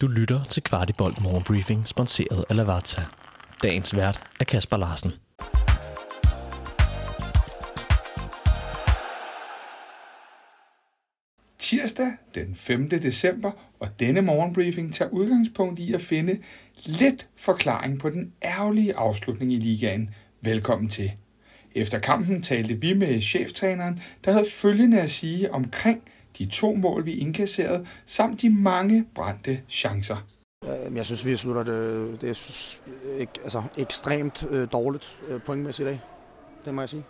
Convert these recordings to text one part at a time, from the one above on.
Du lytter til Kvartibolt Morgenbriefing, sponsoreret af Lavazza. Dagens vært er Kasper Larsen. Tirsdag den 5. december, og denne morgenbriefing tager udgangspunkt i at finde lidt forklaring på den ærgerlige afslutning i ligaen. Velkommen til. Efter kampen talte vi med cheftræneren, der havde følgende at sige omkring de to mål, vi indkasserede, samt de mange brændte chancer. Øh, jeg synes, vi slutter det, det synes, ikke, altså, ekstremt øh, dårligt øh, pointmæssigt i dag. Det må jeg sige.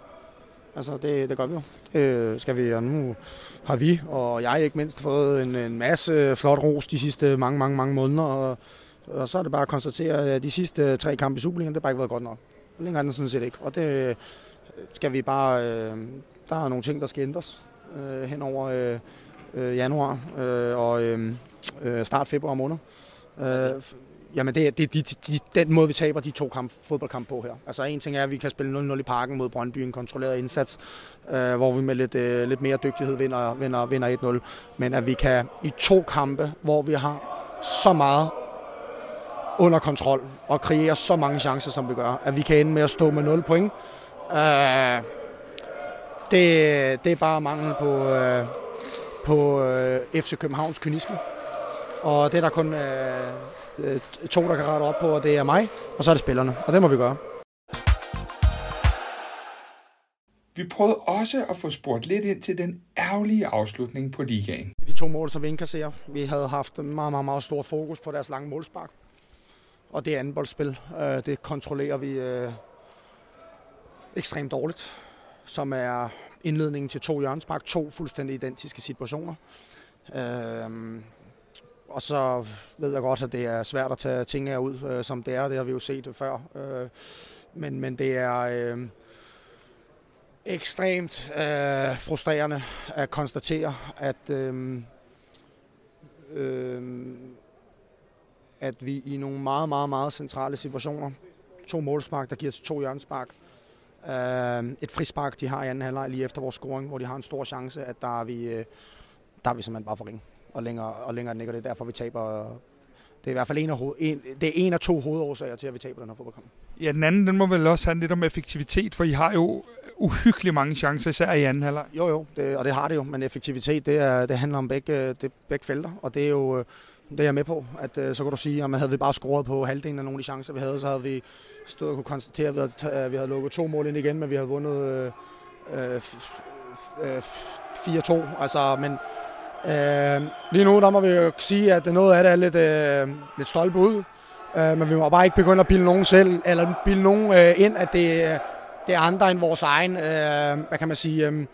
Altså, det, det gør vi jo. Øh, skal vi, og nu har vi, og jeg ikke mindst, fået en, en masse flot ros de sidste mange, mange, mange måneder. Og, og så er det bare at konstatere, at øh, de sidste øh, tre kampe i Superligaen, det har bare ikke været godt nok. Længere er den sådan set ikke. Og det skal vi bare... Øh, der er nogle ting, der skal ændres øh, hen over øh, øh januar øh, og øhm, øh, start februar måned. Øh, jamen det er det, de, de, den måde, vi taber de to kamp, fodboldkampe på her. Altså en ting er, at vi kan spille 0-0 i parken mod Brøndby, en kontrolleret indsats, øh, hvor vi med lidt, øh, lidt mere dygtighed vinder, vinder, vinder 1-0. Men at vi kan i to kampe, hvor vi har så meget under kontrol og kreere så mange chancer, som vi gør, at vi kan ende med at stå med 0 point. Øh, det, det er bare mangel på, øh, på øh, FC Københavns kynisme. Og det er der kun øh, øh, to, der kan rette op på, og det er mig, og så er det spillerne. Og det må vi gøre. Vi prøvede også at få spurgt lidt ind til den ærgerlige afslutning på ligaen. De to mål, som vi indkasserer, vi havde haft meget, meget, meget stor fokus på deres lange målspark. Og det er anboldspil. Øh, det kontrollerer vi øh, ekstremt dårligt, som er indledningen til to hjørnespark, to fuldstændig identiske situationer. Øhm, og så ved jeg godt, at det er svært at tage ting her ud, øh, som det er. Det har vi jo set før. Øh, men, men det er øh, ekstremt øh, frustrerende at konstatere, at, øh, øh, at vi i nogle meget, meget, meget centrale situationer, to målspark, der giver til to hjørnespark, øh, et frispark, de har i anden halvleg lige efter vores scoring, hvor de har en stor chance, at der er vi, øh, der er vi simpelthen bare for ringe og længere, og længere den ikke, og det er derfor, vi taber. Det er i hvert fald en af, en, det er en af to hovedårsager til, at vi taber den her fodboldkamp. Ja, den anden, den må vel også handle lidt om effektivitet, for I har jo uhyggeligt mange chancer, især i anden halvleg. Jo, jo, det, og det har det jo, men effektivitet, det, er, det handler om begge, det, begge felter, og det er jo, det er jeg med på, at øh, så kan du sige, at man havde vi bare scoret på halvdelen af nogle af de chancer, vi havde, så havde vi stået og kunne konstatere, at vi havde, at vi havde lukket to mål ind igen, men vi havde vundet øh, øh, 4-2, øh, altså, men Øh, lige nu der må vi jo sige, at noget af det er lidt, øh, lidt stolpe ud. Øh, men vi må bare ikke begynde at bilde nogen selv, eller bilde nogen øh, ind, at det, det er andre end vores egen, øh, hvad kan man sige, øh,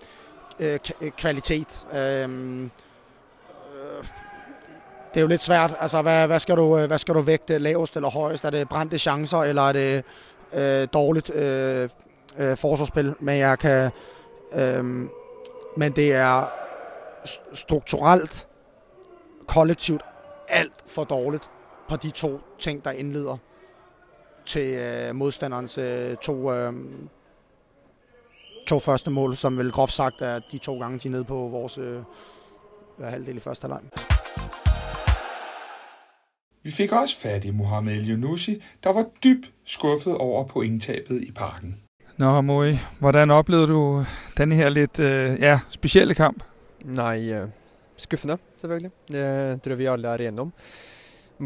øh, kvalitet. Øh, det er jo lidt svært. Altså, hvad, hvad, skal du, øh, hvad skal du vægte lavest eller højest? Er det brændte chancer, eller er det øh, dårligt øh, øh, forsvarsspil? Men jeg kan... Øh, men det er strukturelt, kollektivt, alt for dårligt på de to ting, der indleder til øh, modstanderens øh, to, øh, to første mål, som vel groft sagt er de to gange, de er nede på vores øh, halvdel i første halvleg. Vi fik også fat i Mohamed Younousi, der var dybt skuffet over pointtabet i parken. Nå, Moi, hvordan oplevede du den her lidt øh, ja, specielle kamp? Nei, skuffende, selvfølgelig. Det tror vi alle er enige om.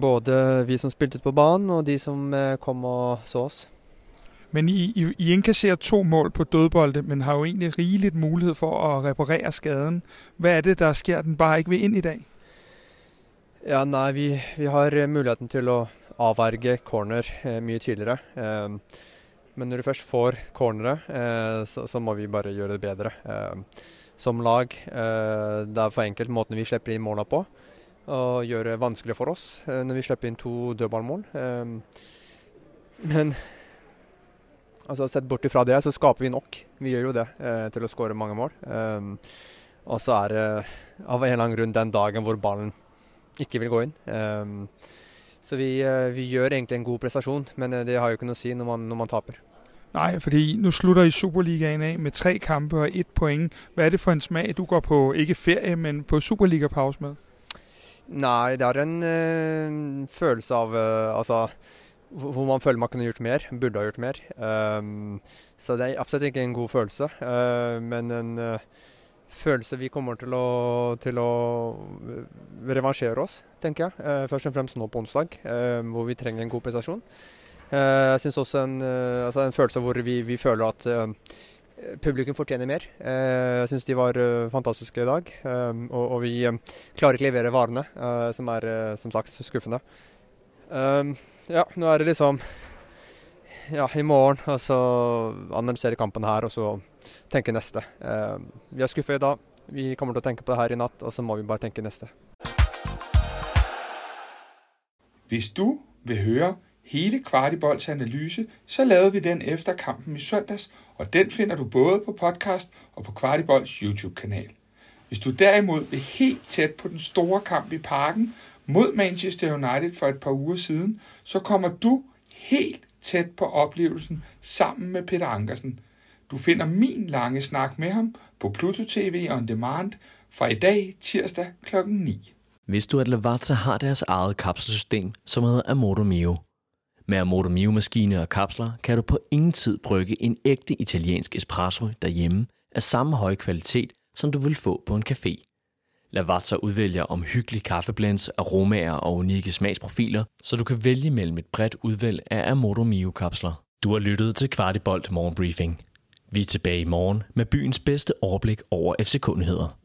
Både vi som spilte på banen, og de som kom og så oss. Men I, I, I indkasserer to mål på dødbolde, men har jo egentlig rigeligt mulighed for at reparere skaden. Hvad er det, der sker, den bare ikke vil ind i dag? Ja, nei, vi, vi har eh, muligheten til å avverge corner eh, mye tidligere. Eh, men når du først får corneret, eh, så, så, må vi bare gjøre det bedre ehm, som lag. Eh, det er for enkelt måten vi slipper inn målene på. Og gjør det vanskelig for oss eh, når vi slipper inn to dødballmål. Ehm, men altså, sett bort ifra det, så skaper vi nok. Vi gjør jo det til å skåre mange mål. Ehm, og så er det av en eller annen grunn den dagen hvor ballen ikke vil gå inn. Så vi, vi gjør egentlig en god prestasjon, men det har jo ikke noe å si når man, når man taper. Nej, fordi nu slutter I Superligaen af med tre kampe og et point. Hvad er det for en smag, du går på, ikke ferie, men på Superliga-pause med? Nei, det er en uh, følelse av uh, Altså hvor man føler man kunne gjort mer, burde ha gjort mer. Um, så det er absolutt ikke en god følelse, uh, men en følelse vi kommer til å, til å eh, revansjere oss, tenker jeg. Eh, først og fremst nå på onsdag, eh, hvor vi trenger en god prestasjon. jeg syns også en, altså en, følelse hvor vi, vi føler at Publikum fortjener mer. Eh, jeg syns de var fantastiske i dag. Eh, og, og, vi klarer ikke levere varene, som er som sagt skuffende. ja, nå er det liksom ja, i morgen, og så analysere kampen her, og så tenke neste. Eh, vi er skuffet i dag. Vi kommer til å tenke på det her i natt, og så må vi bare tenke neste. Hvis du vil høre hele Kvartibolds analyse, så lavede vi den efter kampen i søndags, og den finder du både på podcast og på Kvartibolds YouTube-kanal. Hvis du derimod vil helt tæt på den store kamp i parken mod Manchester United for et par uger siden, så kommer du helt tæt på oplevelsen sammen med Peter Ankersen. Du finder min lange snak med ham på Pluto TV On Demand fra i dag tirsdag kl. 9. Hvis du at Lavazza har deres eget kapselsystem, som hedder Amorto Mio. Med Amorto Mio-maskine og kapsler kan du på ingen tid brygge en ægte italiensk espresso derhjemme af samme høje kvalitet, som du vil få på en café. Lavazza udvælger omhyggelige kaffeblends, aromaer og unikke smagsprofiler, så du kan vælge mellem et bredt udvalg af Amodo Mio-kapsler. Du har lyttet til Kvartibolt Morgenbriefing. Vi er tilbage i morgen med byens bedste overblik over FC-kundigheder.